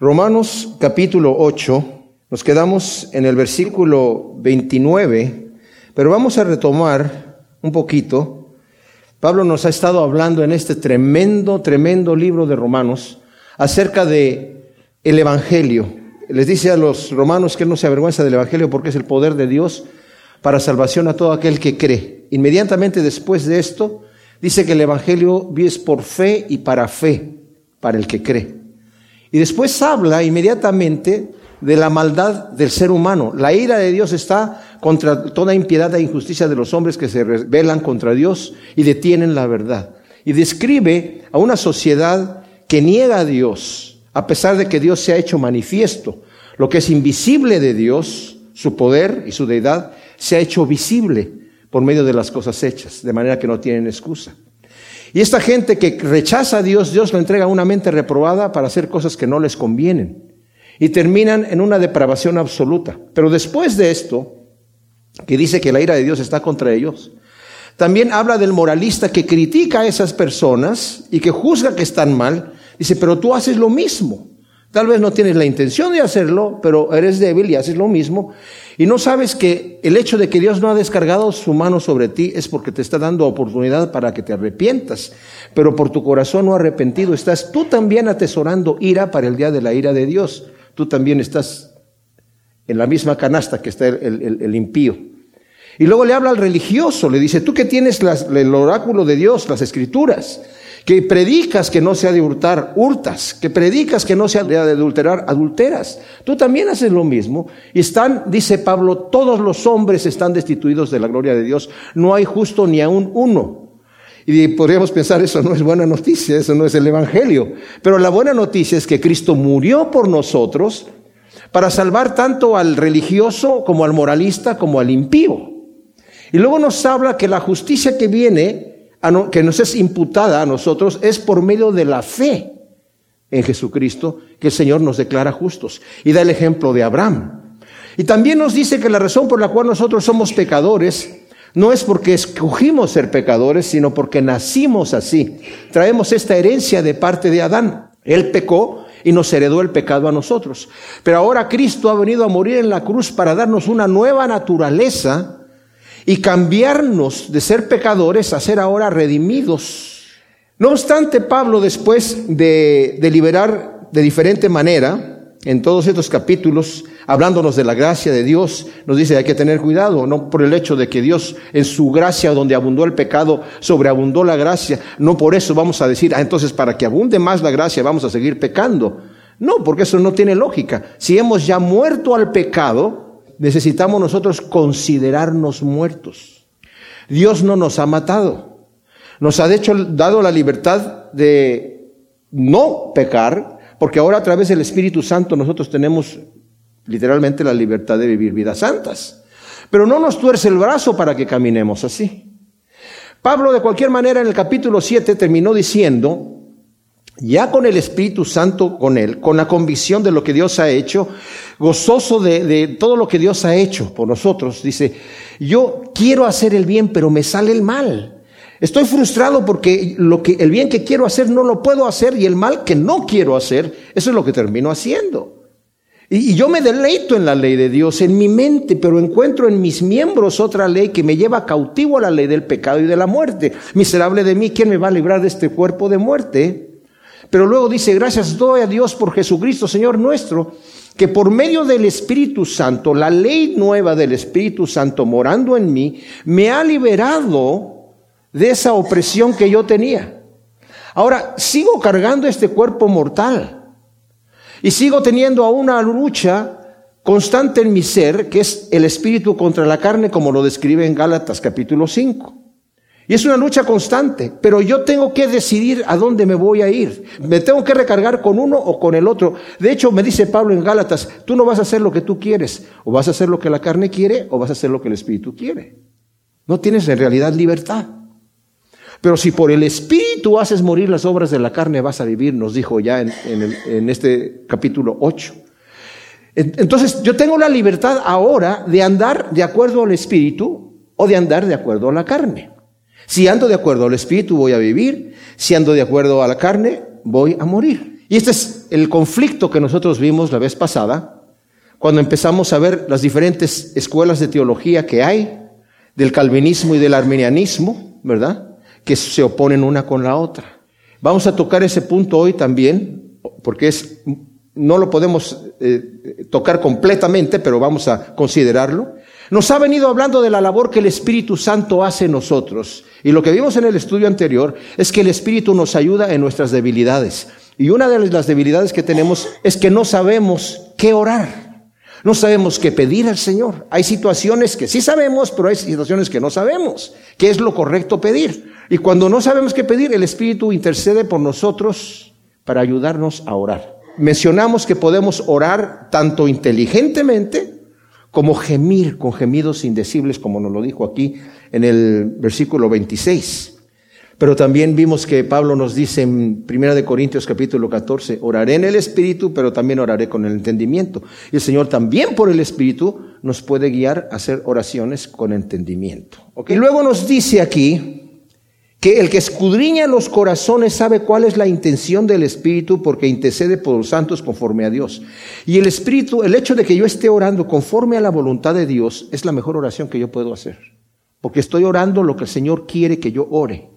Romanos capítulo 8, nos quedamos en el versículo 29, pero vamos a retomar un poquito. Pablo nos ha estado hablando en este tremendo, tremendo libro de Romanos acerca de el evangelio. Les dice a los romanos que no se avergüenza del evangelio porque es el poder de Dios para salvación a todo aquel que cree. Inmediatamente después de esto, dice que el evangelio es por fe y para fe, para el que cree. Y después habla inmediatamente de la maldad del ser humano. La ira de Dios está contra toda impiedad e injusticia de los hombres que se rebelan contra Dios y detienen la verdad. Y describe a una sociedad que niega a Dios, a pesar de que Dios se ha hecho manifiesto. Lo que es invisible de Dios, su poder y su deidad, se ha hecho visible por medio de las cosas hechas, de manera que no tienen excusa. Y esta gente que rechaza a Dios, Dios le entrega una mente reprobada para hacer cosas que no les convienen. Y terminan en una depravación absoluta. Pero después de esto, que dice que la ira de Dios está contra ellos, también habla del moralista que critica a esas personas y que juzga que están mal. Dice, pero tú haces lo mismo. Tal vez no tienes la intención de hacerlo, pero eres débil y haces lo mismo. Y no sabes que el hecho de que Dios no ha descargado su mano sobre ti es porque te está dando oportunidad para que te arrepientas. Pero por tu corazón no arrepentido estás tú también atesorando ira para el día de la ira de Dios. Tú también estás en la misma canasta que está el, impío. Y luego le habla al religioso, le dice, tú que tienes el oráculo de Dios, las escrituras que predicas que no se ha de hurtar, hurtas, que predicas que no se ha de adulterar, adulteras. Tú también haces lo mismo. Y están, dice Pablo, todos los hombres están destituidos de la gloria de Dios. No hay justo ni aún uno. Y podríamos pensar, eso no es buena noticia, eso no es el Evangelio. Pero la buena noticia es que Cristo murió por nosotros para salvar tanto al religioso como al moralista como al impío. Y luego nos habla que la justicia que viene que nos es imputada a nosotros es por medio de la fe en Jesucristo que el Señor nos declara justos. Y da el ejemplo de Abraham. Y también nos dice que la razón por la cual nosotros somos pecadores no es porque escogimos ser pecadores, sino porque nacimos así. Traemos esta herencia de parte de Adán. Él pecó y nos heredó el pecado a nosotros. Pero ahora Cristo ha venido a morir en la cruz para darnos una nueva naturaleza y cambiarnos de ser pecadores a ser ahora redimidos. No obstante, Pablo, después de, deliberar de diferente manera, en todos estos capítulos, hablándonos de la gracia de Dios, nos dice hay que tener cuidado, no por el hecho de que Dios en su gracia, donde abundó el pecado, sobreabundó la gracia, no por eso vamos a decir, ah, entonces para que abunde más la gracia vamos a seguir pecando. No, porque eso no tiene lógica. Si hemos ya muerto al pecado, necesitamos nosotros considerarnos muertos. Dios no nos ha matado. Nos ha hecho, dado la libertad de no pecar, porque ahora a través del Espíritu Santo nosotros tenemos literalmente la libertad de vivir vidas santas. Pero no nos tuerce el brazo para que caminemos así. Pablo de cualquier manera en el capítulo 7 terminó diciendo, ya con el Espíritu Santo con él, con la convicción de lo que Dios ha hecho, gozoso de, todo lo que Dios ha hecho por nosotros, dice, yo quiero hacer el bien, pero me sale el mal. Estoy frustrado porque lo que, el bien que quiero hacer no lo puedo hacer y el mal que no quiero hacer, eso es lo que termino haciendo. Y, y yo me deleito en la ley de Dios, en mi mente, pero encuentro en mis miembros otra ley que me lleva cautivo a la ley del pecado y de la muerte. Miserable de mí, ¿quién me va a librar de este cuerpo de muerte? Pero luego dice, gracias doy a Dios por Jesucristo, Señor nuestro, que por medio del Espíritu Santo, la ley nueva del Espíritu Santo morando en mí, me ha liberado de esa opresión que yo tenía. Ahora, sigo cargando este cuerpo mortal y sigo teniendo aún una lucha constante en mi ser, que es el espíritu contra la carne, como lo describe en Gálatas capítulo 5. Y es una lucha constante, pero yo tengo que decidir a dónde me voy a ir. Me tengo que recargar con uno o con el otro. De hecho, me dice Pablo en Gálatas, tú no vas a hacer lo que tú quieres, o vas a hacer lo que la carne quiere, o vas a hacer lo que el Espíritu quiere. No tienes en realidad libertad. Pero si por el Espíritu haces morir las obras de la carne, vas a vivir, nos dijo ya en, en este capítulo 8. Entonces, yo tengo la libertad ahora de andar de acuerdo al Espíritu o de andar de acuerdo a la carne. Si ando de acuerdo al Espíritu, voy a vivir. Si ando de acuerdo a la carne, voy a morir. Y este es el conflicto que nosotros vimos la vez pasada, cuando empezamos a ver las diferentes escuelas de teología que hay, del calvinismo y del arminianismo, ¿verdad? Que se oponen una con la otra. Vamos a tocar ese punto hoy también, porque es, no lo podemos eh, tocar completamente, pero vamos a considerarlo. Nos ha venido hablando de la labor que el Espíritu Santo hace en nosotros. Y lo que vimos en el estudio anterior es que el Espíritu nos ayuda en nuestras debilidades. Y una de las debilidades que tenemos es que no sabemos qué orar. No sabemos qué pedir al Señor. Hay situaciones que sí sabemos, pero hay situaciones que no sabemos. ¿Qué es lo correcto pedir? Y cuando no sabemos qué pedir, el Espíritu intercede por nosotros para ayudarnos a orar. Mencionamos que podemos orar tanto inteligentemente como gemir con gemidos indecibles, como nos lo dijo aquí en el versículo 26. Pero también vimos que Pablo nos dice en 1 de Corintios capítulo 14, oraré en el Espíritu, pero también oraré con el entendimiento. Y el Señor también por el Espíritu nos puede guiar a hacer oraciones con entendimiento. Y luego nos dice aquí que el que escudriña los corazones sabe cuál es la intención del Espíritu porque intercede por los santos conforme a Dios. Y el Espíritu, el hecho de que yo esté orando conforme a la voluntad de Dios es la mejor oración que yo puedo hacer. Porque estoy orando lo que el Señor quiere que yo ore.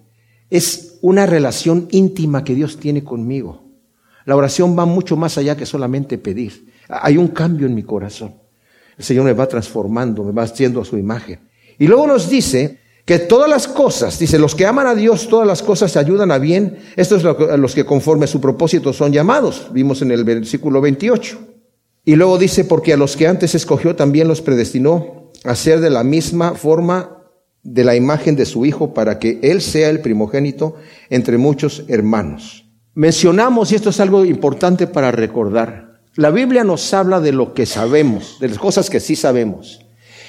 Es una relación íntima que Dios tiene conmigo. La oración va mucho más allá que solamente pedir. Hay un cambio en mi corazón. El Señor me va transformando, me va haciendo a su imagen. Y luego nos dice que todas las cosas, dice, los que aman a Dios, todas las cosas se ayudan a bien. Estos son los que conforme a su propósito son llamados. Vimos en el versículo 28. Y luego dice, porque a los que antes escogió también los predestinó a ser de la misma forma de la imagen de su Hijo para que Él sea el primogénito entre muchos hermanos. Mencionamos, y esto es algo importante para recordar, la Biblia nos habla de lo que sabemos, de las cosas que sí sabemos.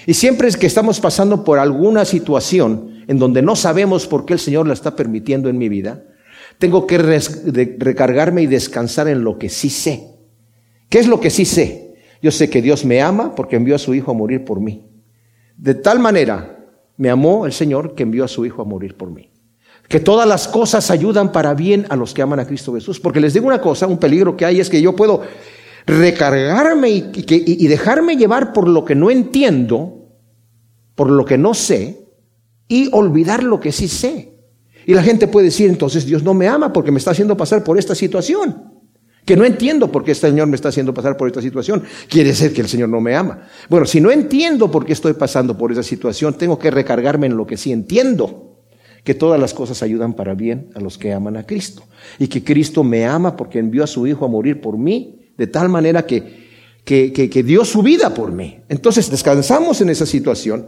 Y siempre es que estamos pasando por alguna situación en donde no sabemos por qué el Señor la está permitiendo en mi vida, tengo que recargarme y descansar en lo que sí sé. ¿Qué es lo que sí sé? Yo sé que Dios me ama porque envió a su Hijo a morir por mí. De tal manera me amó el Señor que envió a su Hijo a morir por mí. Que todas las cosas ayudan para bien a los que aman a Cristo Jesús. Porque les digo una cosa, un peligro que hay es que yo puedo recargarme y, y, dejarme llevar por lo que no entiendo, por lo que no sé, y olvidar lo que sí sé. Y la gente puede decir, entonces Dios no me ama porque me está haciendo pasar por esta situación que no entiendo por qué este Señor me está haciendo pasar por esta situación. Quiere decir que el Señor no me ama. Bueno, si no entiendo por qué estoy pasando por esa situación, tengo que recargarme en lo que sí entiendo. Que todas las cosas ayudan para bien a los que aman a Cristo. Y que Cristo me ama porque envió a su Hijo a morir por mí, de tal manera que, que, que, que dio su vida por mí. Entonces descansamos en esa situación.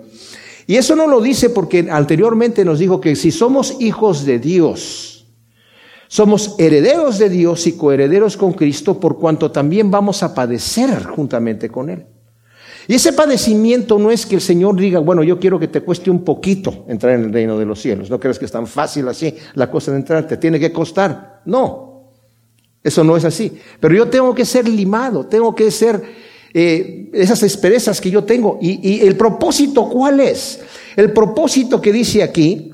Y eso no lo dice porque anteriormente nos dijo que si somos hijos de Dios, somos herederos de Dios y coherederos con Cristo por cuanto también vamos a padecer juntamente con Él. Y ese padecimiento no es que el Señor diga, bueno, yo quiero que te cueste un poquito entrar en el reino de los cielos. No creas que es tan fácil así la cosa de entrar, te tiene que costar. No, eso no es así. Pero yo tengo que ser limado, tengo que ser eh, esas esperezas que yo tengo. Y, el propósito, ¿cuál es? El propósito que dice aquí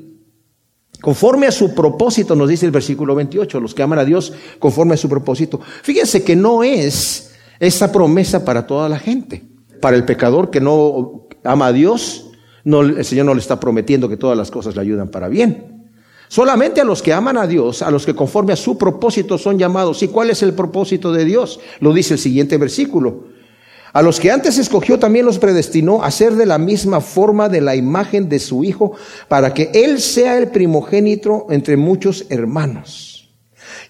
Conforme a su propósito, nos dice el versículo 28, los que aman a Dios conforme a su propósito. Fíjense que no es esa promesa para toda la gente. Para el pecador que no ama a Dios, no, el Señor no le está prometiendo que todas las cosas le ayudan para bien. Solamente a los que aman a Dios, a los que conforme a su propósito son llamados. ¿Y cuál es el propósito de Dios? Lo dice el siguiente versículo. A los que antes escogió también los predestinó a ser de la misma forma de la imagen de su Hijo, para que Él sea el primogénito entre muchos hermanos.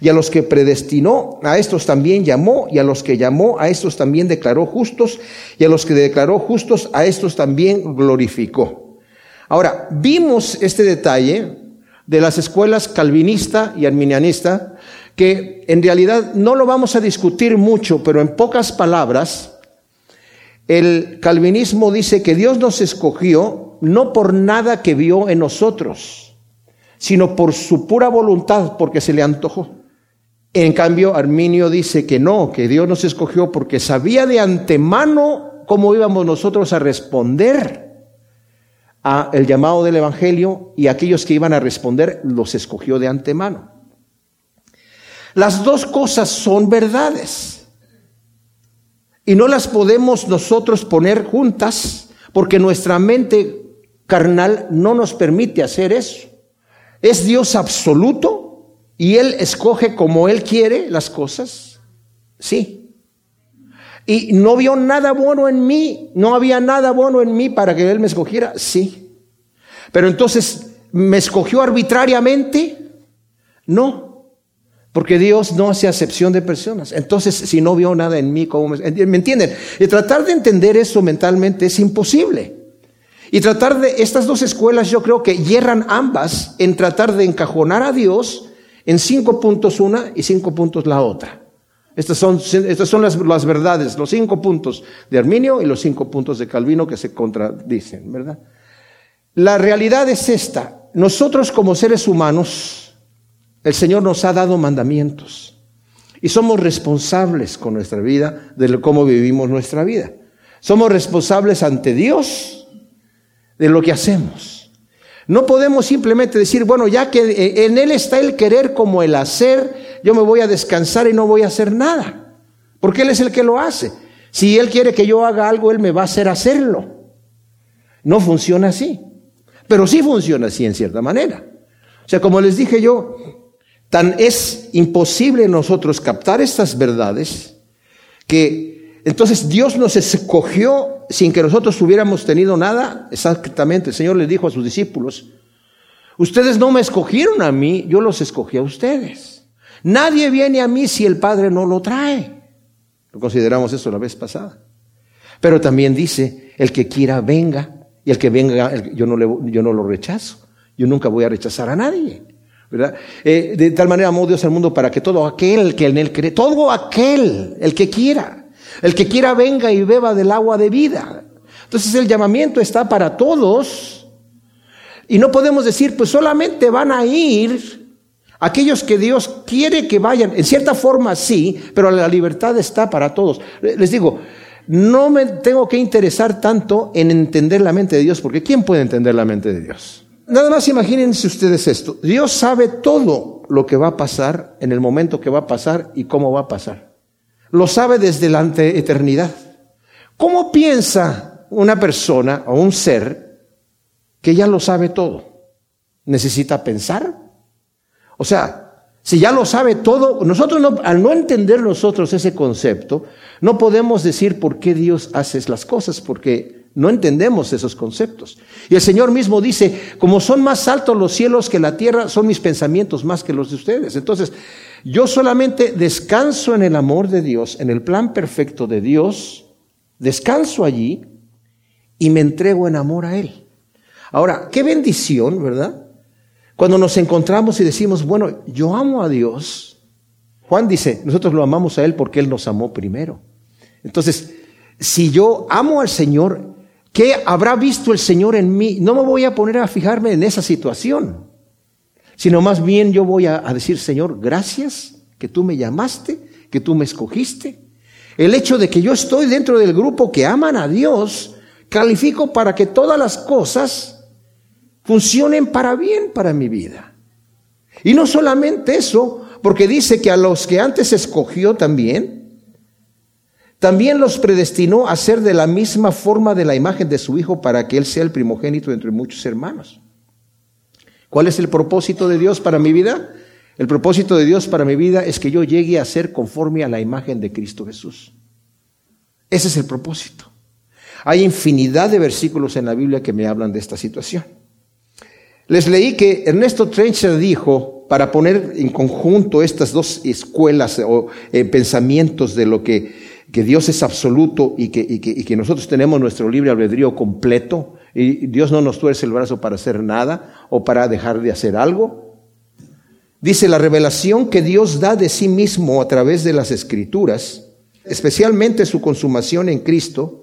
Y a los que predestinó, a estos también llamó, y a los que llamó, a estos también declaró justos, y a los que declaró justos, a estos también glorificó. Ahora, vimos este detalle de las escuelas calvinista y arminianista, que en realidad no lo vamos a discutir mucho, pero en pocas palabras, el calvinismo dice que Dios nos escogió no por nada que vio en nosotros, sino por su pura voluntad, porque se le antojó. En cambio, Arminio dice que no, que Dios nos escogió porque sabía de antemano cómo íbamos nosotros a responder a el llamado del Evangelio y aquellos que iban a responder los escogió de antemano. Las dos cosas son verdades. Y no las podemos nosotros poner juntas porque nuestra mente carnal no nos permite hacer eso. Es Dios absoluto y Él escoge como Él quiere las cosas. Sí. Y no vio nada bueno en mí, no había nada bueno en mí para que Él me escogiera. Sí. Pero entonces, ¿me escogió arbitrariamente? No. Porque Dios no hace acepción de personas. Entonces, si no vio nada en mí, ¿cómo me, ¿me entienden? Y tratar de entender eso mentalmente es imposible. Y tratar de, estas dos escuelas yo creo que hierran ambas en tratar de encajonar a Dios en cinco puntos una y cinco puntos la otra. Estas son, estas son las, las verdades, los cinco puntos de Arminio y los cinco puntos de Calvino que se contradicen, ¿verdad? La realidad es esta. Nosotros como seres humanos, el Señor nos ha dado mandamientos y somos responsables con nuestra vida de cómo vivimos nuestra vida. Somos responsables ante Dios de lo que hacemos. No podemos simplemente decir, bueno, ya que eh, en Él está el querer como el hacer, yo me voy a descansar y no voy a hacer nada. Porque Él es el que lo hace. Si Él quiere que yo haga algo, Él me va a hacer hacerlo. No funciona así. Pero sí funciona así en cierta manera. O sea, como les dije yo, Tan es imposible nosotros captar estas verdades que entonces Dios nos escogió sin que nosotros hubiéramos tenido nada. Exactamente, el Señor le dijo a sus discípulos, ustedes no me escogieron a mí, yo los escogí a ustedes. Nadie viene a mí si el Padre no lo trae. Lo consideramos eso la vez pasada. Pero también dice, el que quiera venga, y el que venga, yo no, lo rechazo. Yo nunca voy a rechazar a nadie. Eh, de tal manera amó Dios al mundo para que todo aquel que en él cree, todo aquel, el que quiera, el que quiera venga y beba del agua de vida. Entonces el llamamiento está para todos y no podemos decir, pues solamente van a ir aquellos que Dios quiere que vayan. En cierta forma sí, pero la libertad está para todos. Les digo, no me tengo que interesar tanto en entender la mente de Dios, porque ¿quién puede entender la mente de Dios? Nada más imagínense ustedes esto. Dios sabe todo lo que va a pasar en el momento que va a pasar y cómo va a pasar. Lo sabe desde la eternidad. ¿Cómo piensa una persona o un ser que ya lo sabe todo? ¿Necesita pensar? O sea, si ya lo sabe todo, nosotros no, al no entender nosotros ese concepto, no podemos decir por qué Dios hace las cosas, porque no entendemos esos conceptos. Y el Señor mismo dice, como son más altos los cielos que la tierra, son mis pensamientos más que los de ustedes. Entonces, yo solamente descanso en el amor de Dios, en el plan perfecto de Dios, descanso allí y me entrego en amor a Él. Ahora, qué bendición, ¿verdad? Cuando nos encontramos y decimos, bueno, yo amo a Dios. Juan dice, nosotros lo amamos a Él porque Él nos amó primero. Entonces, si yo amo al Señor, ¿Qué habrá visto el Señor en mí? No me voy a poner a fijarme en esa situación, sino más bien yo voy a, decir, Señor, gracias que tú me llamaste, que tú me escogiste. El hecho de que yo estoy dentro del grupo que aman a Dios, califico para que todas las cosas funcionen para bien para mi vida. Y no solamente eso, porque dice que a los que antes escogió también, también los predestinó a ser de la misma forma de la imagen de su Hijo para que Él sea el primogénito entre muchos hermanos. ¿Cuál es el propósito de Dios para mi vida? El propósito de Dios para mi vida es que yo llegue a ser conforme a la imagen de Cristo Jesús. Ese es el propósito. Hay infinidad de versículos en la Biblia que me hablan de esta situación. Les leí que Ernesto Trencher dijo, para poner en conjunto estas dos escuelas o eh, pensamientos de lo que que Dios es absoluto y que, que, nosotros tenemos nuestro libre albedrío completo y Dios no nos tuerce el brazo para hacer nada o para dejar de hacer algo. Dice la revelación que Dios da de sí mismo a través de las escrituras, especialmente su consumación en Cristo,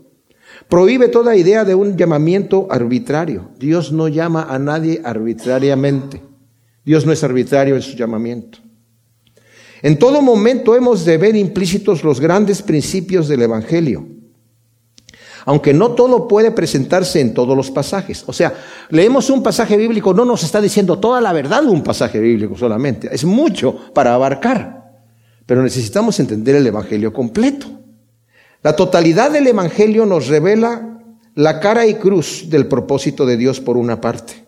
prohíbe toda idea de un llamamiento arbitrario. Dios no llama a nadie arbitrariamente. Dios no es arbitrario en su llamamiento. En todo momento hemos de ver implícitos los grandes principios del Evangelio. Aunque no todo puede presentarse en todos los pasajes. O sea, leemos un pasaje bíblico, no nos está diciendo toda la verdad un pasaje bíblico solamente. Es mucho para abarcar. pero necesitamos entender el Evangelio completo. La totalidad del Evangelio nos revela la cara y cruz del propósito de Dios por una parte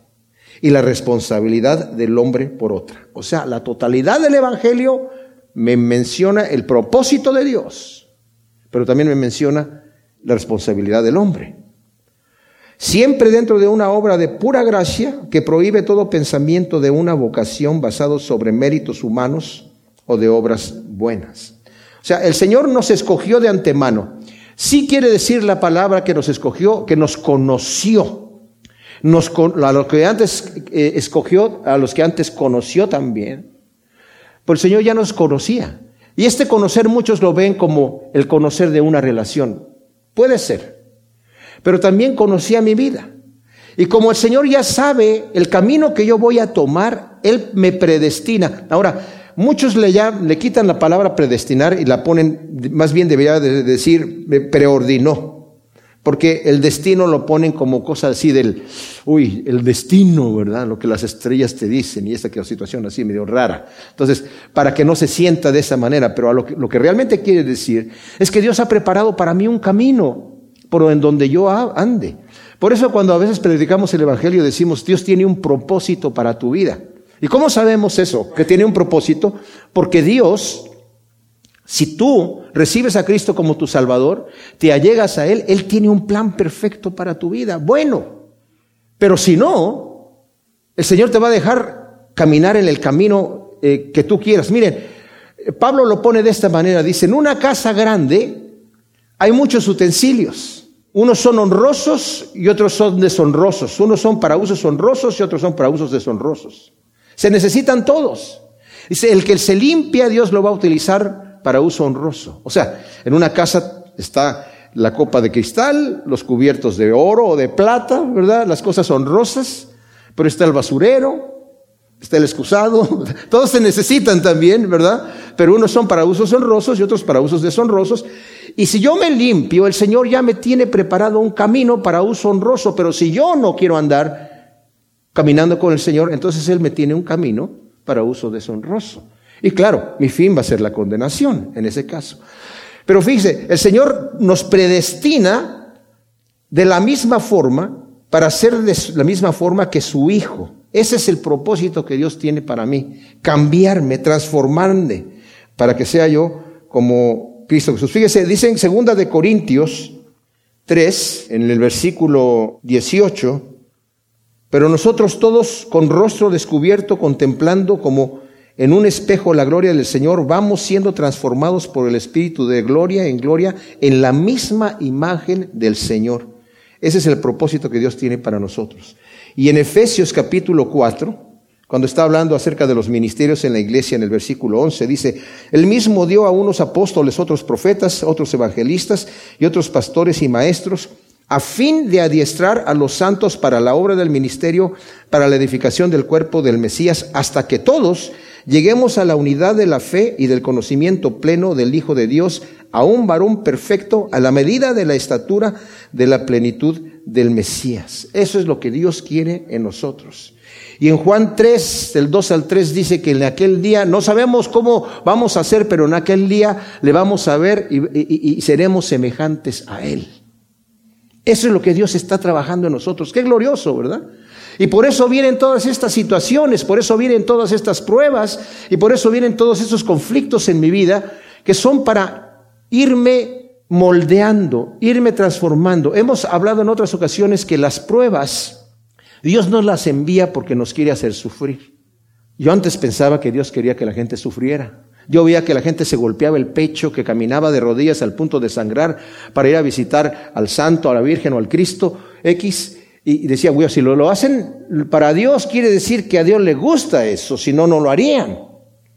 y la responsabilidad del hombre por otra. O sea, la totalidad del Evangelio me menciona el propósito de Dios, pero también me menciona la responsabilidad del hombre. Siempre dentro de una obra de pura gracia que prohíbe todo pensamiento de una vocación basado sobre méritos humanos o de obras buenas. O sea, el Señor nos escogió de antemano. Sí quiere decir la palabra que nos escogió, que nos conoció. Nos, a los que antes eh, escogió, a los que antes conoció también. Pues el Señor ya nos conocía. Y este conocer muchos lo ven como el conocer de una relación. Puede ser. Pero también conocía mi vida. Y como el Señor ya sabe el camino que yo voy a tomar, Él me predestina. Ahora, muchos le, ya, le quitan la palabra predestinar y la ponen, más bien debería de decir, preordinó. Porque el destino lo ponen como cosa así del, uy, el destino, ¿verdad? Lo que las estrellas te dicen y esta situación así medio rara. Entonces, para que no se sienta de esa manera, pero lo que, lo que realmente quiere decir es que Dios ha preparado para mí un camino por en donde yo ande. Por eso cuando a veces predicamos el Evangelio decimos, Dios tiene un propósito para tu vida. ¿Y cómo sabemos eso? Que tiene un propósito. Porque Dios, si tú recibes a Cristo como tu Salvador, te allegas a Él, Él tiene un plan perfecto para tu vida. Bueno, pero si no, el Señor te va a dejar caminar en el camino eh, que tú quieras. Miren, Pablo lo pone de esta manera. Dice, en una casa grande hay muchos utensilios. Unos son honrosos y otros son deshonrosos. Unos son para usos honrosos y otros son para usos deshonrosos. Se necesitan todos. Dice, el que se limpia, Dios lo va a utilizar para uso honroso. O sea, en una casa está la copa de cristal, los cubiertos de oro o de plata, ¿verdad? Las cosas honrosas, pero está el basurero, está el excusado, todos se necesitan también, ¿verdad? Pero unos son para usos honrosos y otros para usos deshonrosos. Y si yo me limpio, el Señor ya me tiene preparado un camino para uso honroso, pero si yo no quiero andar caminando con el Señor, entonces Él me tiene un camino para uso deshonroso. Y claro, mi fin va a ser la condenación en ese caso. Pero fíjese, el Señor nos predestina de la misma forma para ser de la misma forma que su Hijo. Ese es el propósito que Dios tiene para mí, cambiarme, transformarme, para que sea yo como Cristo Jesús. Fíjese, dice en segunda de Corintios 3, en el versículo 18, pero nosotros todos con rostro descubierto, contemplando como en un espejo la gloria del Señor, vamos siendo transformados por el Espíritu de gloria en gloria en la misma imagen del Señor. Ese es el propósito que Dios tiene para nosotros. Y en Efesios capítulo 4, cuando está hablando acerca de los ministerios en la iglesia en el versículo 11, dice, el mismo dio a unos apóstoles, otros profetas, otros evangelistas y otros pastores y maestros a fin de adiestrar a los santos para la obra del ministerio, para la edificación del cuerpo del Mesías, hasta que todos lleguemos a la unidad de la fe y del conocimiento pleno del Hijo de Dios, a un varón perfecto, a la medida de la estatura de la plenitud del Mesías. Eso es lo que Dios quiere en nosotros. Y en Juan 3, del 2 al 3, dice que en aquel día, no sabemos cómo vamos a hacer, pero en aquel día le vamos a ver y, y seremos semejantes a Él. Eso es lo que Dios está trabajando en nosotros. Qué glorioso, ¿verdad? Y por eso vienen todas estas situaciones, por eso vienen todas estas pruebas y por eso vienen todos estos conflictos en mi vida que son para irme moldeando, irme transformando. Hemos hablado en otras ocasiones que las pruebas Dios nos las envía porque nos quiere hacer sufrir. Yo antes pensaba que Dios quería que la gente sufriera. Yo veía que la gente se golpeaba el pecho, que caminaba de rodillas al punto de sangrar para ir a visitar al santo, a la Virgen o al Cristo X. Y decía, güey, si lo, lo hacen para Dios, quiere decir que a Dios le gusta eso, si no, no lo harían,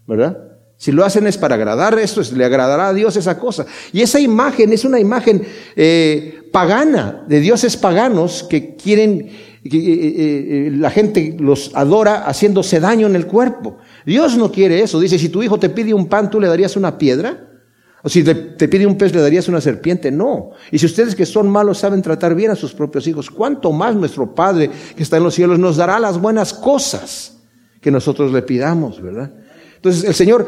¿verdad? Si lo hacen es para agradar esto, le agradará a Dios esa cosa. Y esa imagen es una imagen eh, pagana, de dioses paganos que quieren, que eh, eh, la gente los adora haciéndose daño en el cuerpo. Dios no quiere eso. Dice, si tu hijo te pide un pan, ¿tú le darías una piedra? O si te, pide un pez, ¿le darías una serpiente? No. Y si ustedes que son malos saben tratar bien a sus propios hijos, ¿cuánto más nuestro Padre que está en los cielos nos dará las buenas cosas que nosotros le pidamos, verdad? Entonces el Señor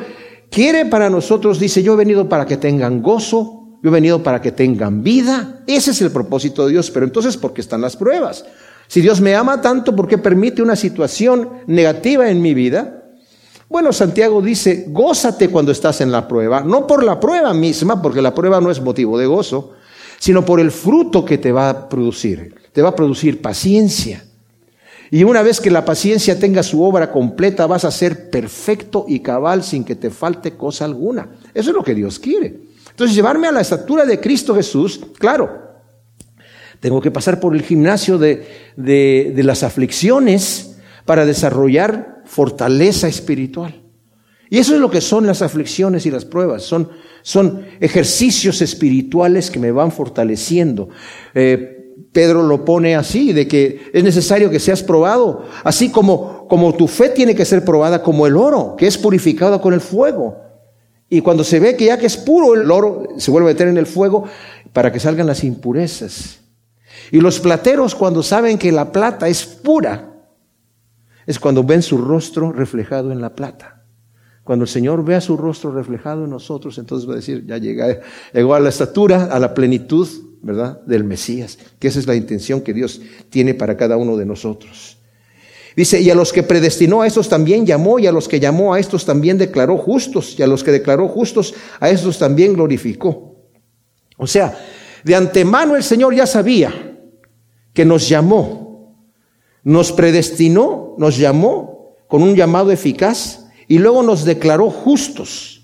quiere para nosotros, dice, yo he venido para que tengan gozo, yo he venido para que tengan vida. Ese es el propósito de Dios. Pero entonces, ¿por qué están las pruebas? Si Dios me ama tanto, ¿por qué permite una situación negativa en mi vida? Bueno, Santiago dice, gózate cuando estás en la prueba, no por la prueba misma, porque la prueba no es motivo de gozo, sino por el fruto que te va a producir. Te va a producir paciencia. Y una vez que la paciencia tenga su obra completa, vas a ser perfecto y cabal sin que te falte cosa alguna. Eso es lo que Dios quiere. Entonces, llevarme a la estatura de Cristo Jesús, claro, tengo que pasar por el gimnasio de, de, las aflicciones para desarrollar fortaleza espiritual. Y eso es lo que son las aflicciones y las pruebas. Son, son ejercicios espirituales que me van fortaleciendo. Eh, Pedro lo pone así, de que es necesario que seas probado, así como, como tu fe tiene que ser probada como el oro, que es purificado con el fuego. Y cuando se ve que ya que es puro el oro, se vuelve a meter en el fuego para que salgan las impurezas. Y los plateros cuando saben que la plata es pura, es cuando ven su rostro reflejado en la plata. Cuando el Señor vea su rostro reflejado en nosotros, entonces va a decir, ya llega, llegó a la estatura, a la plenitud, ¿verdad? Del Mesías, que esa es la intención que Dios tiene para cada uno de nosotros. Dice, y a los que predestinó a estos también llamó, y a los que llamó a estos también declaró justos, y a los que declaró justos a estos también glorificó. O sea, de antemano el Señor ya sabía que nos llamó, nos predestinó, nos llamó con un llamado eficaz y luego nos declaró justos.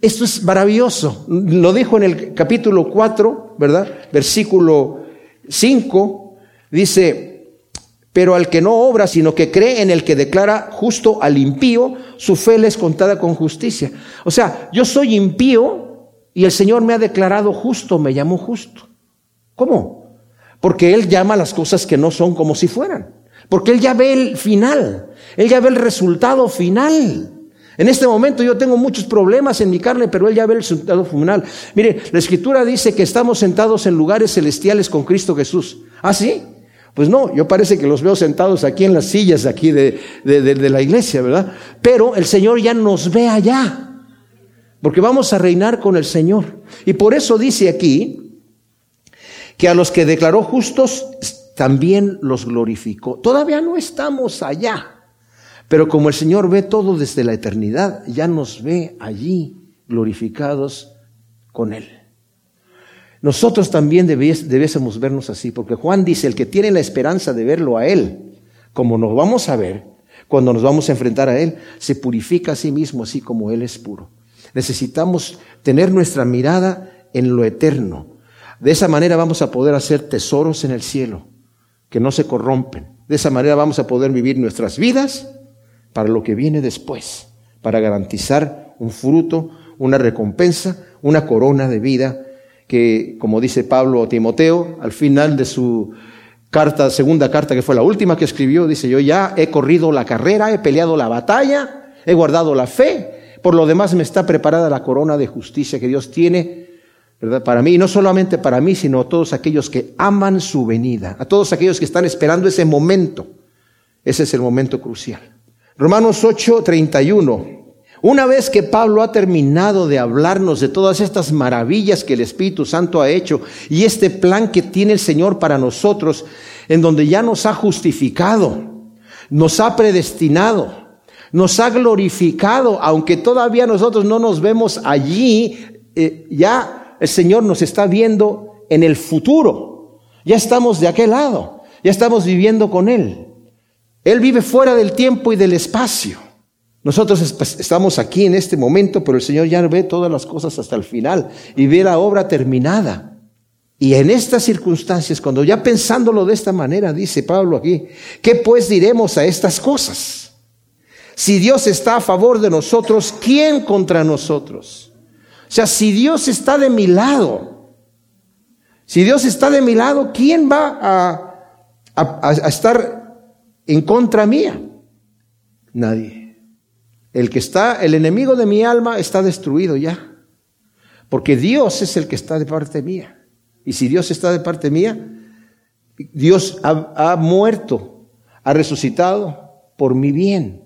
Esto es maravilloso. Lo dijo en el capítulo 4, ¿verdad? Versículo 5, dice, pero al que no obra, sino que cree en el que declara justo al impío, su fe le es contada con justicia. O sea, yo soy impío y el Señor me ha declarado justo, me llamó justo. ¿Cómo? Porque Él llama las cosas que no son como si fueran. Porque Él ya ve el final. Él ya ve el resultado final. En este momento yo tengo muchos problemas en mi carne, pero Él ya ve el resultado final. Mire, la Escritura dice que estamos sentados en lugares celestiales con Cristo Jesús. ¿Ah, sí? Pues no, yo parece que los veo sentados aquí en las sillas aquí de, de, de, la iglesia, ¿verdad? Pero el Señor ya nos ve allá. Porque vamos a reinar con el Señor. Y por eso dice aquí, que a los que declaró justos también los glorificó. Todavía no estamos allá, pero como el Señor ve todo desde la eternidad, ya nos ve allí glorificados con Él. Nosotros también debiésemos vernos así, porque Juan dice, el que tiene la esperanza de verlo a Él, como nos vamos a ver, cuando nos vamos a enfrentar a Él, se purifica a sí mismo, así como Él es puro. Necesitamos tener nuestra mirada en lo eterno, de esa manera vamos a poder hacer tesoros en el cielo, que no se corrompen. De esa manera vamos a poder vivir nuestras vidas para lo que viene después, para garantizar un fruto, una recompensa, una corona de vida que, como dice Pablo a Timoteo, al final de su carta, segunda carta, que fue la última que escribió, dice, yo ya he corrido la carrera, he peleado la batalla, he guardado la fe, por lo demás me está preparada la corona de justicia que Dios tiene Para mí, y no solamente para mí, sino a todos aquellos que aman su venida, a todos aquellos que están esperando ese momento. Ese es el momento crucial. Romanos 8, 31. Una vez que Pablo ha terminado de hablarnos de todas estas maravillas que el Espíritu Santo ha hecho y este plan que tiene el Señor para nosotros, en donde ya nos ha justificado, nos ha predestinado, nos ha glorificado, aunque todavía nosotros no nos vemos allí, eh, ya el Señor nos está viendo en el futuro. Ya estamos de aquel lado, ya estamos viviendo con Él. Él vive fuera del tiempo y del espacio. Nosotros estamos aquí en este momento, pero el Señor ya ve todas las cosas hasta el final y ve la obra terminada. Y en estas circunstancias, cuando ya pensándolo de esta manera, dice Pablo aquí, ¿qué pues diremos a estas cosas? Si Dios está a favor de nosotros, ¿quién contra nosotros? Sea, si Dios está de mi lado, si Dios está de mi lado, ¿quién va a, estar en contra mía? Nadie. El que está, el enemigo de mi alma está destruido ya. Porque Dios es el que está de parte mía. Y si Dios está de parte mía, Dios ha muerto, ha resucitado por mi bien.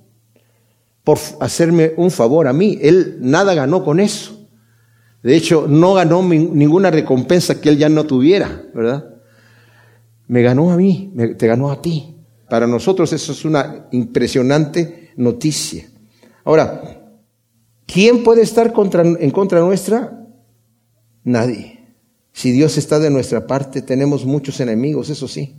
por hacerme un favor a mí. Él nada ganó con eso. De hecho, no ganó ninguna recompensa que él ya no tuviera, ¿verdad? Me ganó a mí, te ganó a ti. Para nosotros eso es una impresionante noticia. Ahora, ¿quién puede estar en contra nuestra? Nadie. Si Dios está de nuestra parte, tenemos muchos enemigos, eso sí.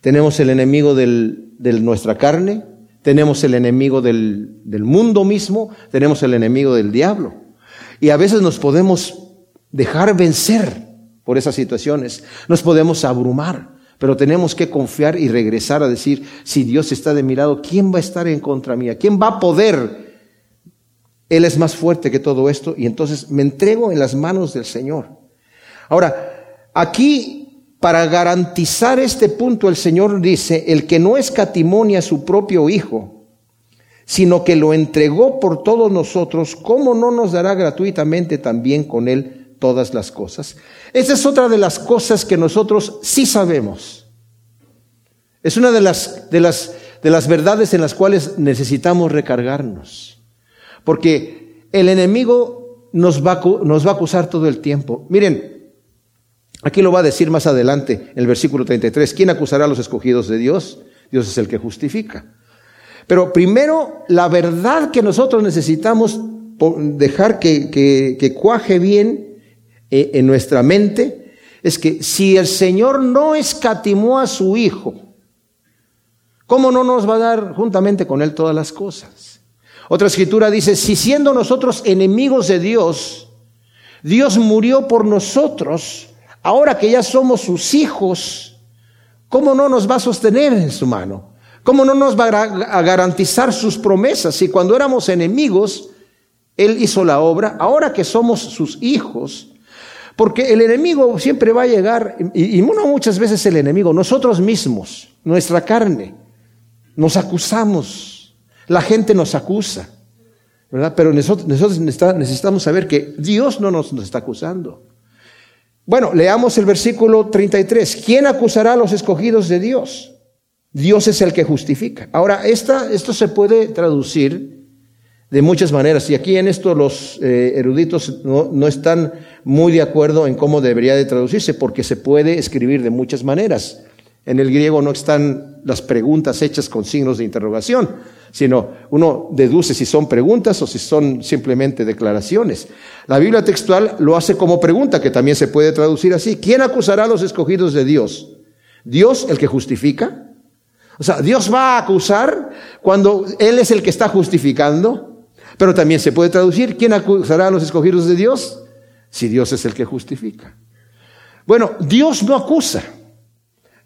Tenemos el enemigo de nuestra carne, tenemos el enemigo del, del mundo mismo, tenemos el enemigo del diablo. Y a veces nos podemos dejar vencer por esas situaciones, nos podemos abrumar, pero tenemos que confiar y regresar a decir, si Dios está de mi lado, ¿quién va a estar en contra mía? ¿Quién va a poder? Él es más fuerte que todo esto y entonces me entrego en las manos del Señor. Ahora, aquí para garantizar este punto, el Señor dice, el que no escatimonia a su propio Hijo, sino que lo entregó por todos nosotros, ¿cómo no nos dará gratuitamente también con Él todas las cosas? Esa es otra de las cosas que nosotros sí sabemos. Es una de las, de las, de las verdades en las cuales necesitamos recargarnos. Porque el enemigo nos va, nos va a acusar todo el tiempo. Miren, Aquí lo va a decir más adelante, en el versículo 33. ¿Quién acusará a los escogidos de Dios? Dios es el que justifica. Pero primero, la verdad que nosotros necesitamos dejar que, cuaje bien eh, en nuestra mente es que si el Señor no escatimó a su Hijo, ¿cómo no nos va a dar juntamente con Él todas las cosas? Otra escritura dice, si siendo nosotros enemigos de Dios, Dios murió por nosotros, Ahora que ya somos sus hijos, ¿cómo no nos va a sostener en su mano? ¿Cómo no nos va a garantizar sus promesas? Si cuando éramos enemigos, Él hizo la obra, ahora que somos sus hijos, porque el enemigo siempre va a llegar, y, no muchas veces el enemigo, nosotros mismos, nuestra carne, nos acusamos, la gente nos acusa, ¿verdad? Pero nosotros, necesitamos saber que Dios no nos está acusando. Bueno, leamos el versículo 33. ¿Quién acusará a los escogidos de Dios? Dios es el que justifica. Ahora, esto se puede traducir de muchas maneras. Y aquí en esto los eh, eruditos no, no, están muy de acuerdo en cómo debería de traducirse, porque se puede escribir de muchas maneras. En el griego no están las preguntas hechas con signos de interrogación, sino uno deduce si son preguntas o si son simplemente declaraciones. La Biblia textual lo hace como pregunta, que también se puede traducir así. ¿Quién acusará a los escogidos de Dios? ¿Dios el que justifica? O sea, Dios va a acusar cuando Él es el que está justificando, pero también se puede traducir, ¿quién acusará a los escogidos de Dios? Si Dios es el que justifica. Bueno, Dios no acusa.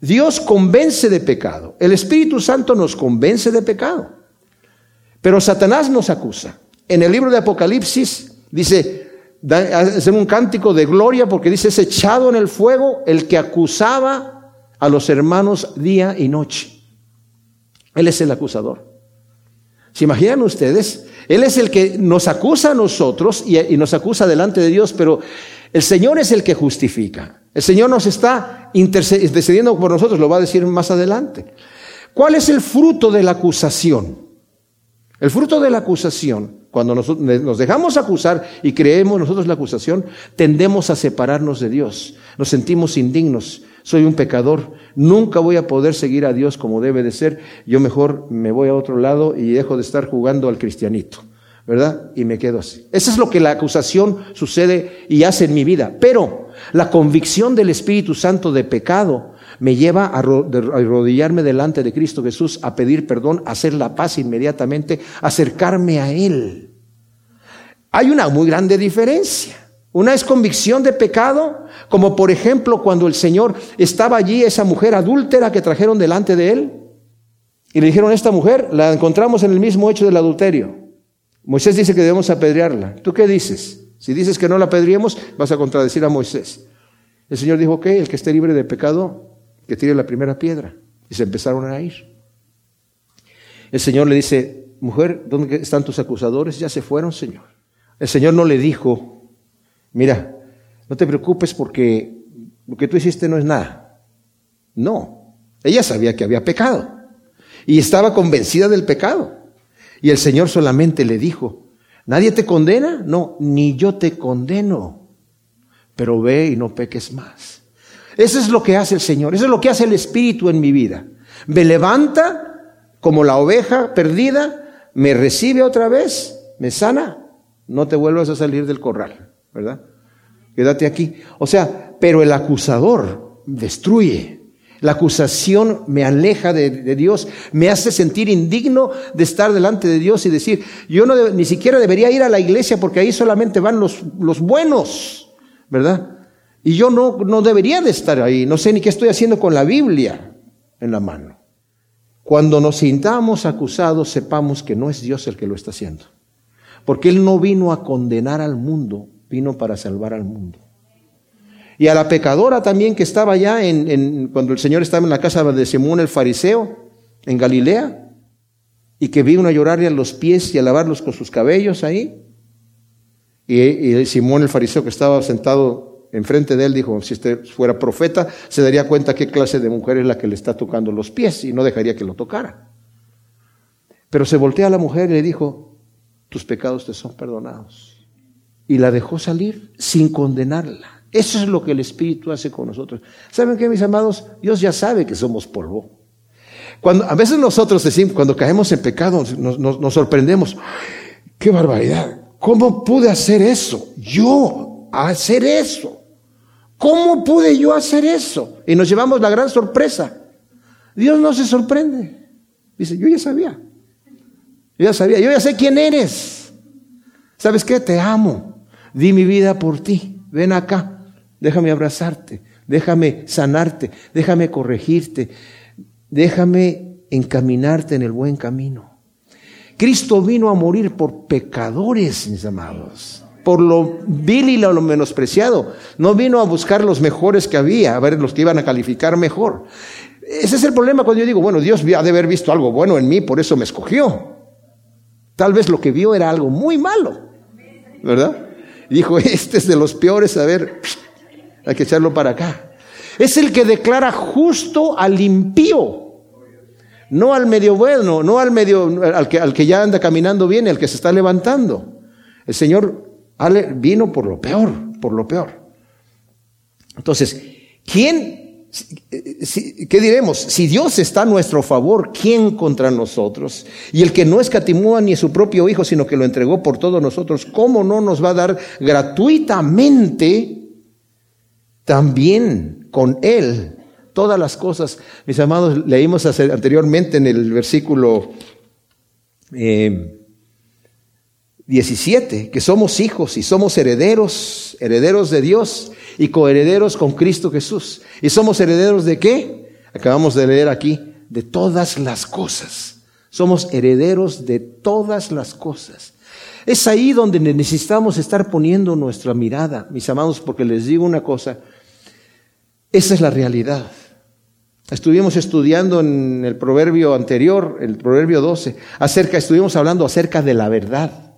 Dios convence de pecado. El Espíritu Santo nos convence de pecado. Pero Satanás nos acusa. En el libro de Apocalipsis dice, hace un cántico de gloria porque dice, es echado en el fuego el que acusaba a los hermanos día y noche. Él es el acusador. ¿Se imaginan ustedes? Él es el que nos acusa a nosotros y, nos acusa delante de Dios, pero el Señor es el que justifica. El Señor nos está intercediendo por nosotros, lo va a decir más adelante. ¿Cuál es el fruto de la acusación? El fruto de la acusación, cuando nos dejamos acusar y creemos nosotros la acusación, tendemos a separarnos de Dios. Nos sentimos indignos. Soy un pecador. Nunca voy a poder seguir a Dios como debe de ser. Yo mejor me voy a otro lado y dejo de estar jugando al cristianito. ¿verdad? Y me quedo así. Eso es lo que la acusación sucede y hace en mi vida. Pero la convicción del Espíritu Santo de pecado me lleva a arrodillarme delante de Cristo Jesús, a pedir perdón, a hacer la paz inmediatamente, acercarme a Él. Hay una muy grande diferencia. Una es convicción de pecado, como por ejemplo cuando el Señor estaba allí, esa mujer adúltera que trajeron delante de Él, y le dijeron, esta mujer la encontramos en el mismo hecho del adulterio. Moisés dice que debemos apedrearla. ¿Tú qué dices? Si dices que no la apedreemos, vas a contradecir a Moisés. El Señor dijo que el que esté libre de pecado, que tire la primera piedra. Y se empezaron a ir. El Señor le dice, mujer, ¿dónde están tus acusadores? Ya se fueron, Señor. El Señor no le dijo, mira, no te preocupes porque lo que tú hiciste no es nada. No, ella sabía que había pecado y estaba convencida del pecado. Y el Señor solamente le dijo, ¿nadie te condena? No, ni yo te condeno, pero ve y no peques más. Eso es lo que hace el Señor, eso es lo que hace el Espíritu en mi vida. Me levanta como la oveja perdida, me recibe otra vez, me sana, no te vuelvas a salir del corral, ¿verdad? Quédate aquí. O sea, pero el acusador destruye. La acusación me aleja de, Dios, me hace sentir indigno de estar delante de Dios y decir, yo no ni siquiera debería ir a la iglesia porque ahí solamente van los, los buenos, ¿verdad? Y yo no, no debería de estar ahí, no sé ni qué estoy haciendo con la Biblia en la mano. Cuando nos sintamos acusados, sepamos que no es Dios el que lo está haciendo. Porque Él no vino a condenar al mundo, vino para salvar al mundo. Y a la pecadora también que estaba allá en, cuando el Señor estaba en la casa de Simón el fariseo, en Galilea, y que vino a llorarle a los pies y a lavarlos con sus cabellos ahí. Y, y Simón el fariseo que estaba sentado enfrente de él dijo, si este fuera profeta, se daría cuenta qué clase de mujer es la que le está tocando los pies y no dejaría que lo tocara. Pero se voltea a la mujer y le dijo, tus pecados te son perdonados. Y la dejó salir sin condenarla. Eso es lo que el Espíritu hace con nosotros. ¿Saben qué, mis amados? Dios ya sabe que somos polvo. Cuando, a veces nosotros decimos, cuando caemos en pecado, nos, nos sorprendemos. ¡Qué barbaridad! ¿Cómo pude hacer eso? Yo, hacer eso. ¿Cómo pude yo hacer eso? Y nos llevamos la gran sorpresa. Dios no se sorprende. Dice, yo ya sabía. Yo ya sabía. Yo ya sé quién eres. ¿Sabes qué? Te amo. Di mi vida por ti. Ven acá déjame abrazarte, déjame sanarte, déjame corregirte, déjame encaminarte en el buen camino. Cristo vino a morir por pecadores, mis amados, por lo vil y lo menospreciado. No vino a buscar los mejores que había, a ver los que iban a calificar mejor. Ese es el problema cuando yo digo, bueno, Dios ha de haber visto algo bueno en mí, por eso me escogió. Tal vez lo que vio era algo muy malo, ¿verdad? Dijo, este es de los peores, a ver, hay que echarlo para acá. Es el que declara justo al impío. No al medio bueno, no al medio, al que, al que ya anda caminando bien, al que se está levantando. El Señor vino por lo peor, por lo peor. Entonces, ¿quién, qué diremos? Si Dios está a nuestro favor, ¿quién contra nosotros? Y el que no escatimó ni a su propio Hijo, sino que lo entregó por todos nosotros, ¿cómo no nos va a dar gratuitamente también con Él todas las cosas. Mis amados, leímos anteriormente en el versículo 17 eh, que somos hijos y somos herederos, herederos de Dios y coherederos con Cristo Jesús. ¿Y somos herederos de qué? Acabamos de leer aquí, de todas las cosas. Somos herederos de todas las cosas. Es ahí donde necesitamos estar poniendo nuestra mirada, mis amados, porque les digo una cosa, esa es la realidad. Estuvimos estudiando en el proverbio anterior, el proverbio 12, acerca, estuvimos hablando acerca de la verdad.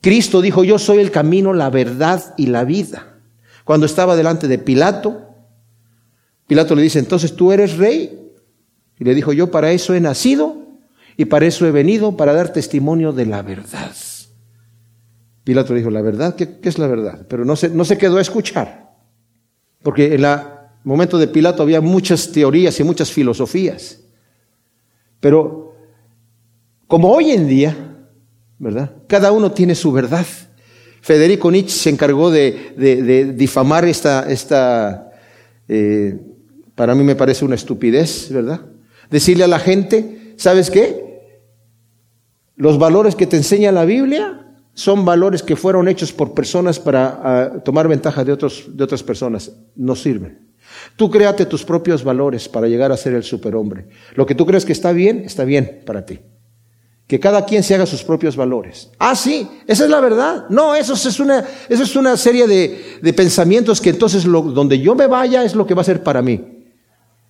Cristo dijo, yo soy el camino, la verdad y la vida. Cuando estaba delante de Pilato, Pilato le dice, entonces tú eres rey. Y le dijo, yo para eso he nacido y para eso he venido, para dar testimonio de la verdad. Pilato le dijo, ¿la verdad? ¿Qué, es la verdad? Pero no se, no se quedó a escuchar. Porque en el momento de Pilato había muchas teorías y muchas filosofías. Pero como hoy en día, ¿verdad? Cada uno tiene su verdad. Federico Nietzsche se encargó de, difamar esta, esta eh, para mí me parece una estupidez, ¿verdad? Decirle a la gente, ¿sabes qué? Los valores que te enseña la Biblia son valores que fueron hechos por personas para ah, tomar ventaja de, otros, de otras personas. No sirven. Tú créate tus propios valores para llegar a ser el superhombre. Lo que tú crees que está bien, está bien para ti. Que cada quien se haga sus propios valores. Ah, sí, esa es la verdad. No, eso es una, eso es una serie de, de pensamientos que entonces lo, donde yo me vaya es lo que va a ser para mí.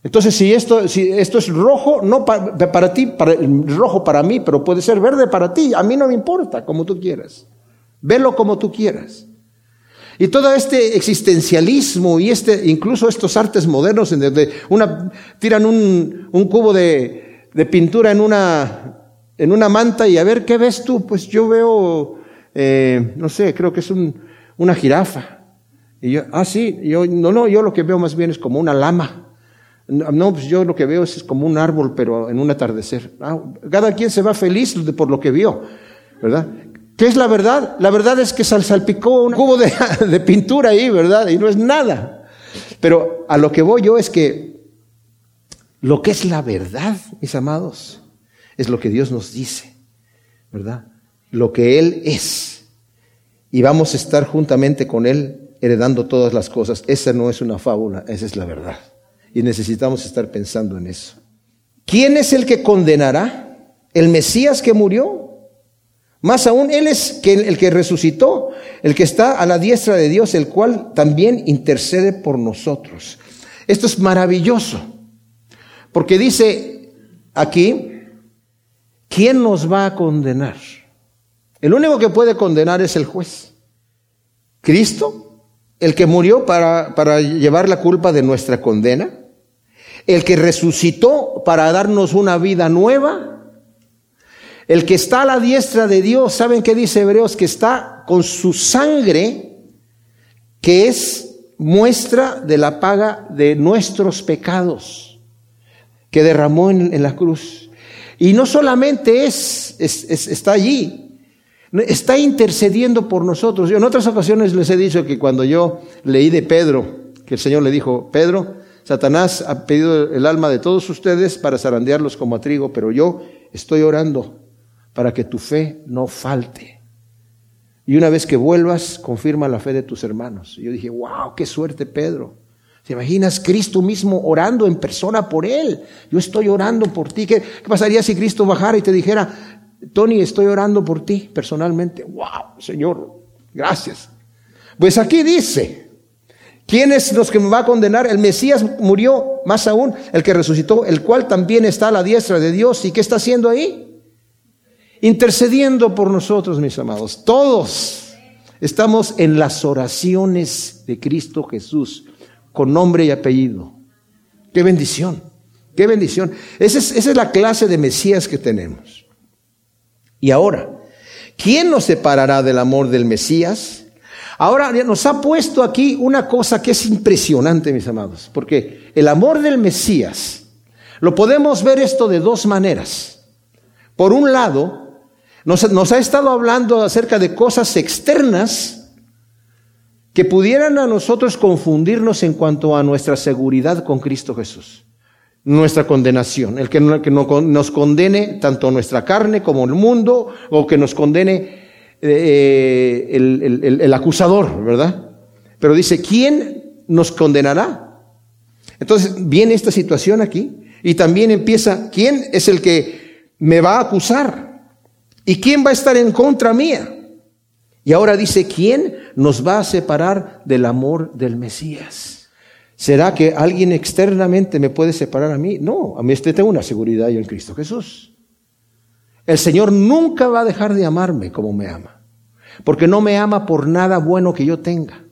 Entonces, si esto, si esto es rojo, no para, ti, para, rojo para mí, pero puede ser verde para ti, a mí no me importa, como tú quieras. Velo como tú quieras. Y todo este existencialismo y este, incluso estos artes modernos en donde una, tiran un, cubo de, pintura en una, en una manta y a ver, ¿qué ves tú? Pues yo veo, eh, no sé, creo que es una jirafa. Y yo, ah, sí, yo, no, no, yo lo que veo más bien es como una lama. No, pues yo lo que veo es como un árbol, pero en un atardecer. Ah, cada quien se va feliz por lo que vio, ¿verdad? ¿Qué es la verdad? La verdad es que salpicó un cubo de pintura ahí, ¿verdad? Y no es nada. Pero a lo que voy yo es que lo que es la verdad, mis amados, es lo que Dios nos dice, ¿verdad? Lo que Él es. Y vamos a estar juntamente con Él heredando todas las cosas. Esa no es una fábula, esa es la verdad. Y necesitamos estar pensando en eso. ¿Quién es el que condenará? ¿El Mesías que murió? Más aún, Él es el que resucitó, el que está a la diestra de Dios, el cual también intercede por nosotros. Esto es maravilloso, porque dice aquí, ¿quién nos va a condenar? El único que puede condenar es el juez. Cristo, el que murió para, para llevar la culpa de nuestra condena, el que resucitó para darnos una vida nueva, el que está a la diestra de Dios, ¿saben qué dice Hebreos? Que está con su sangre, que es muestra de la paga de nuestros pecados, que derramó en, la cruz. Y no solamente es, está allí, está intercediendo por nosotros. Yo en otras ocasiones les he dicho que cuando yo leí de Pedro, que el Señor le dijo, Pedro, Satanás ha pedido el alma de todos ustedes para zarandearlos como a trigo, pero yo estoy orando para que tu fe no falte. Y una vez que vuelvas, confirma la fe de tus hermanos. Y yo dije, wow, qué suerte Pedro. ¿Te imaginas Cristo mismo orando en persona por él? Yo estoy orando por ti. ¿Qué, pasaría si Cristo bajara y te dijera, Tony, estoy orando por ti personalmente? Wow, Señor, gracias. Pues aquí dice, ¿quién es los que me va a condenar? El Mesías murió, más aún, el que resucitó, el cual también está a la diestra de Dios. ¿Y qué está haciendo ahí? intercediendo por nosotros, mis amados. Todos estamos en las oraciones de Cristo Jesús, con nombre y apellido. Qué bendición, qué bendición. Esa es, esa es la clase de Mesías que tenemos. Y ahora, ¿quién nos separará del amor del Mesías? Ahora nos ha puesto aquí una cosa que es impresionante, mis amados, porque el amor del Mesías lo podemos ver esto de dos maneras. Por un lado, nos, ha estado hablando acerca de cosas externas que pudieran a nosotros confundirnos en cuanto a nuestra seguridad con Cristo Jesús. Nuestra condenación, el que, nos condene tanto nuestra carne como el mundo, o que nos condene eh, el, el acusador, ¿verdad? Pero dice, ¿quién nos condenará? Entonces viene esta situación aquí y también empieza, ¿quién es el que me va a acusar? ¿Y quién va a estar en contra mía? Y ahora dice, ¿quién nos va a separar del amor del Mesías? ¿Será que alguien externamente me puede separar a mí? No, a mí este tengo una seguridad yo en Cristo Jesús. El Señor nunca va a dejar de amarme como me ama, porque no me ama por nada bueno que yo tenga.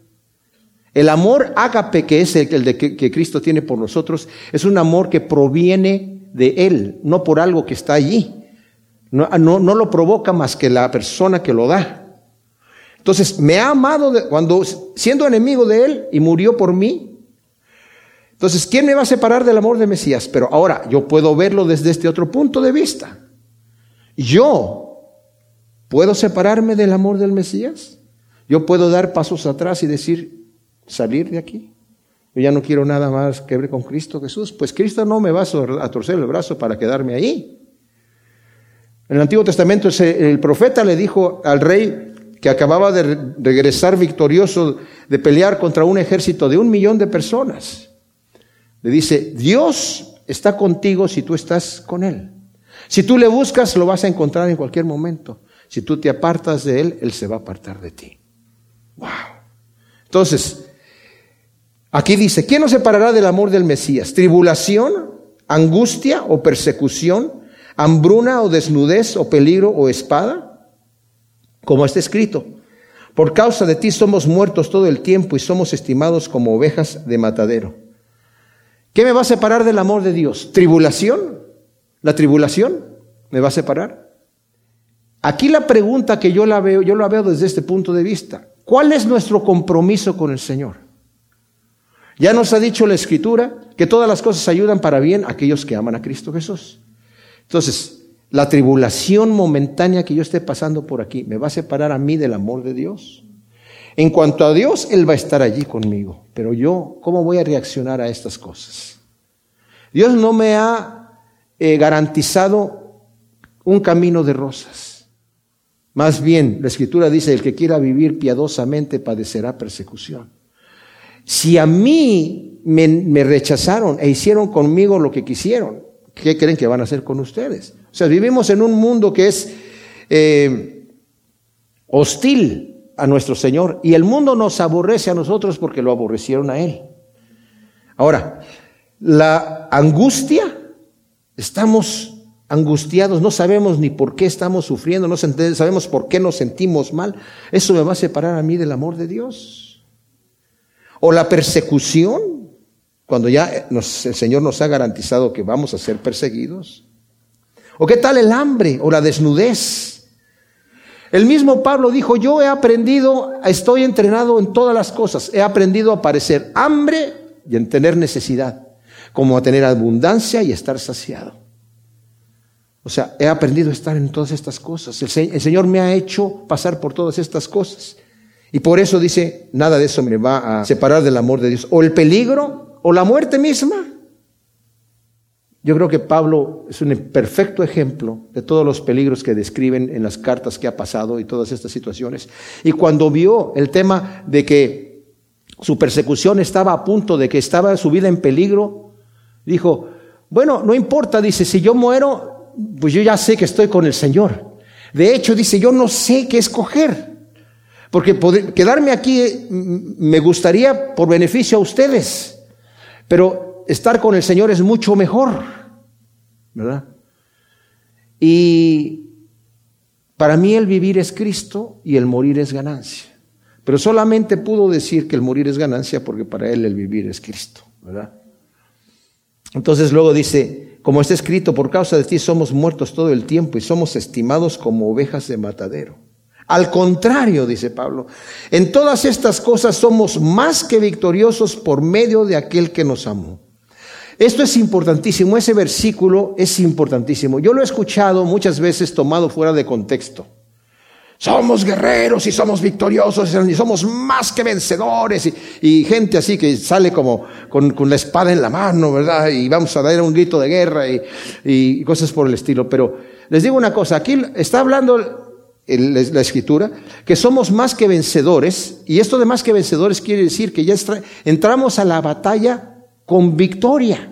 El amor ágape, que es el, de que, que Cristo tiene por nosotros, es un amor que proviene de Él, no por algo que está allí. No, lo provoca más que la persona que lo da. Entonces, me ha amado cuando siendo enemigo de él y murió por mí. Entonces, ¿quién me va a separar del amor de Mesías? Pero ahora yo puedo verlo desde este otro punto de vista. Yo puedo separarme del amor del Mesías. Yo puedo dar pasos atrás y decir, salir de aquí. Yo ya no quiero nada más que ver con Cristo Jesús. Pues Cristo no me va a torcer el brazo para quedarme ahí. En el Antiguo Testamento el profeta le dijo al rey que acababa de regresar victorioso de pelear contra un ejército de un millón de personas. Le dice, Dios está contigo si tú estás con Él. Si tú le buscas, lo vas a encontrar en cualquier momento. Si tú te apartas de Él, Él se va a apartar de ti. Wow. Entonces, aquí dice, ¿quién nos separará del amor del Mesías? ¿Tribulación, angustia o persecución? hambruna o desnudez o peligro o espada? Como está escrito, por causa de ti somos muertos todo el tiempo y somos estimados como ovejas de matadero. ¿Qué me va a separar del amor de Dios? ¿Tribulación? ¿La tribulación me va a separar? Aquí la pregunta que yo la veo, yo la veo desde este punto de vista. ¿Cuál es nuestro compromiso con el Señor? Ya nos ha dicho la Escritura que todas las cosas ayudan para bien a aquellos que aman a Cristo Jesús. Entonces, la tribulación momentánea que yo esté pasando por aquí me va a separar a mí del amor de Dios. En cuanto a Dios, Él va a estar allí conmigo. Pero yo, ¿cómo voy a reaccionar a estas cosas? Dios no me ha eh, garantizado un camino de rosas. Más bien, la Escritura dice, el que quiera vivir piadosamente padecerá persecución. Si a mí me, rechazaron e hicieron conmigo lo que quisieron, ¿qué creen que van a hacer con ustedes? O sea, vivimos en un mundo que es eh, hostil a nuestro Señor. Y el mundo nos aborrece a nosotros porque lo aborrecieron a Él. Ahora, la angustia, estamos angustiados, no sabemos ni por qué estamos sufriendo, no sabemos por qué nos sentimos mal. Eso me va a separar a mí del amor de Dios. O la persecución, cuando ya el Señor nos ha garantizado que vamos a ser perseguidos. O qué tal el hambre o la desnudez el mismo Pablo dijo, yo he aprendido, estoy entrenado en todas las cosas, he aprendido a parecer hambre y en tener necesidad, como a tener abundancia y estar saciado. O sea, he aprendido a estar en todas estas cosas. El, el Señor me ha hecho pasar por todas estas cosas. Y por eso dice, nada de eso me va a separar del amor de Dios. O el peligro, o la muerte misma. Yo creo que Pablo es un perfecto ejemplo de todos los peligros que describen en las cartas que ha pasado y todas estas situaciones. Y cuando vio el tema de que su persecución estaba a punto, de que estaba su vida en peligro, dijo, bueno, no importa, dice, si yo muero, pues yo ya sé que estoy con el Señor. De hecho, dice, yo no sé qué escoger. Porque quedarme aquí mm, me gustaría por beneficio a ustedes. Pero estar con el Señor es mucho mejor, ¿verdad? Y para mí el vivir es Cristo y el morir es ganancia. Pero solamente pudo decir que el morir es ganancia porque para él el vivir es Cristo, ¿verdad? Entonces luego dice, como está escrito, por causa de ti somos muertos todo el tiempo y somos estimados como ovejas de matadero. Al contrario, dice Pablo, en todas estas cosas somos más que victoriosos por medio de aquel que nos amó. Esto es importantísimo, ese versículo es importantísimo. Yo lo he escuchado muchas veces tomado fuera de contexto. Somos guerreros y somos victoriosos y somos más que vencedores. Y, gente así que sale como con, la espada en la mano, ¿verdad? Y vamos a dar un grito de guerra y, y cosas por el estilo. Pero les digo una cosa, aquí está hablando la escritura, que somos más que vencedores, y esto de más que vencedores quiere decir que ya entramos a la batalla con victoria.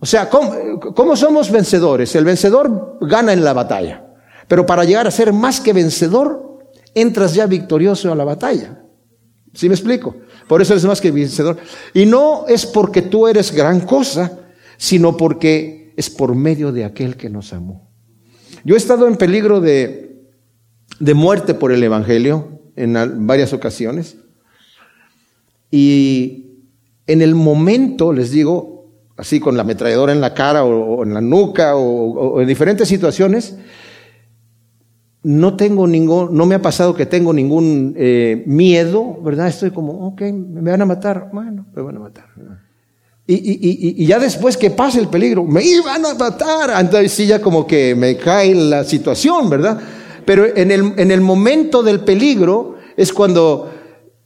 O sea, ¿cómo, somos vencedores? El vencedor gana en la batalla, pero para llegar a ser más que vencedor, entras ya victorioso a la batalla. ¿Sí me explico? Por eso eres más que vencedor. Y no es porque tú eres gran cosa, sino porque es por medio de aquel que nos amó. Yo he estado en peligro de, de muerte por el Evangelio en varias ocasiones. Y en el momento, les digo, así con la ametralladora en la cara o, en la nuca o, en diferentes situaciones, no tengo ningún, no me ha pasado que tengo ningún eh, miedo, ¿verdad? Estoy como, ok, me van a matar, bueno, me van a matar. Y, y, y, ya después que pase el peligro, me iban a matar. Entonces sí, ya como que me cae la situación, ¿verdad? Pero en el, en el momento del peligro es cuando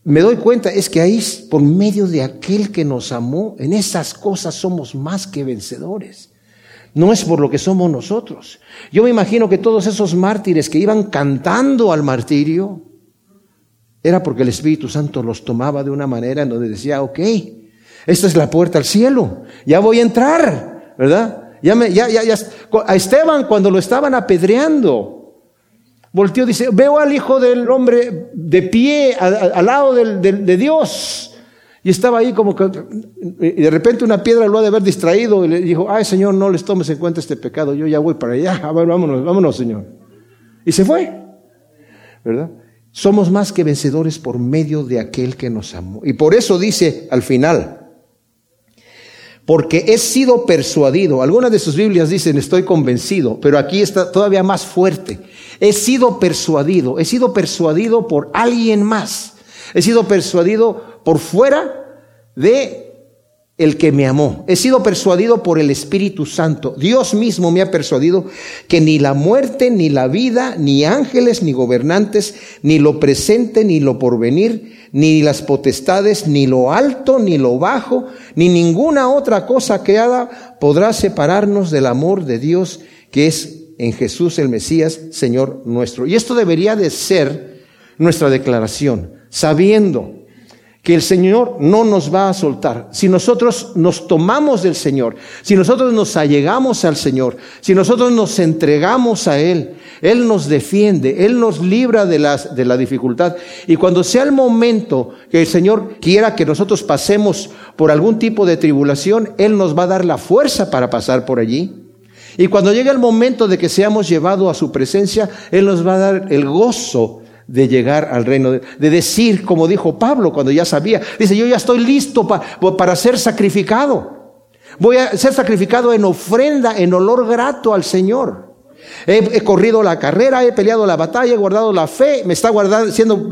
me doy cuenta es que ahí, por medio de aquel que nos amó, en esas cosas somos más que vencedores. No es por lo que somos nosotros. Yo me imagino que todos esos mártires que iban cantando al martirio, era porque el Espíritu Santo los tomaba de una manera en donde decía, ok, esta es la puerta al cielo, ya voy a entrar, ¿verdad? Ya me, ya, ya, ya. A Esteban cuando lo estaban apedreando, Volteó dice, veo al Hijo del Hombre de pie al lado de Dios. Y estaba ahí como que, de repente una piedra lo ha de haber distraído y le dijo, ay Señor, no les tomes en cuenta este pecado, yo ya voy para allá, ver, vámonos, vámonos Señor. Y se fue, ¿verdad? Somos más que vencedores por medio de aquel que nos amó. Y por eso dice al final, porque he sido persuadido. Algunas de sus Biblias dicen estoy convencido, pero aquí está todavía más fuerte. He sido persuadido, he sido persuadido por alguien más. He sido persuadido por fuera de el que me amó. He sido persuadido por el Espíritu Santo. Dios mismo me ha persuadido que ni la muerte, ni la vida, ni ángeles, ni gobernantes, ni lo presente, ni lo porvenir, ni las potestades, ni lo alto, ni lo bajo, ni ninguna otra cosa creada podrá separarnos del amor de Dios que es en Jesús el Mesías, Señor nuestro. Y esto debería de ser nuestra declaración, sabiendo que el Señor no nos va a soltar. Si nosotros nos tomamos del Señor, si nosotros nos allegamos al Señor, si nosotros nos entregamos a Él, Él nos defiende, Él nos libra de, las, de la dificultad. Y cuando sea el momento que el Señor quiera que nosotros pasemos por algún tipo de tribulación, Él nos va a dar la fuerza para pasar por allí. Y cuando llegue el momento de que seamos llevados a su presencia, Él nos va a dar el gozo de llegar al reino, de, decir, como dijo Pablo cuando ya sabía, dice, yo ya estoy listo para ser sacrificado. Voy a ser sacrificado en ofrenda, en olor grato al Señor. He, corrido la carrera, he peleado la batalla, he guardado la fe, me está guardando, siendo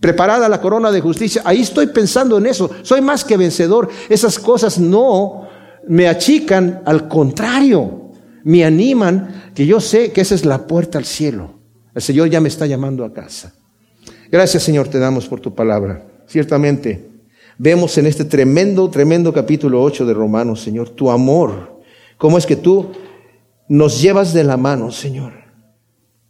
preparada la corona de justicia. Ahí estoy pensando en eso. Soy más que vencedor. Esas cosas no me achican, al contrario, me animan que yo sé que esa es la puerta al cielo. El Señor ya me está llamando a casa. Gracias Señor te damos por tu palabra. Ciertamente, vemos en este tremendo, tremendo capítulo 8 de Romanos, Señor, tu amor. Cómo es que tú nos llevas de la mano, Señor.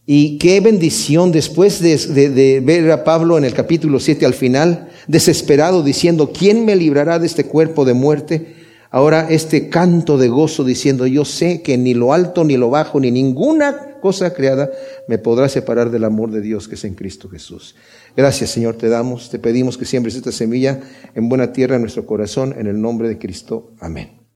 Y qué bendición después de, ver a Pablo en el capítulo 7 al final, desesperado, diciendo, ¿quién me librará de este cuerpo de muerte? Ahora este canto de gozo diciendo, yo sé que ni lo alto, ni lo bajo, ni ninguna cosa creada me podrá separar del amor de Dios que es en Cristo Jesús. Gracias Señor, te damos, te pedimos que siembres esta semilla en buena tierra en nuestro corazón, en el nombre de Cristo. Amén.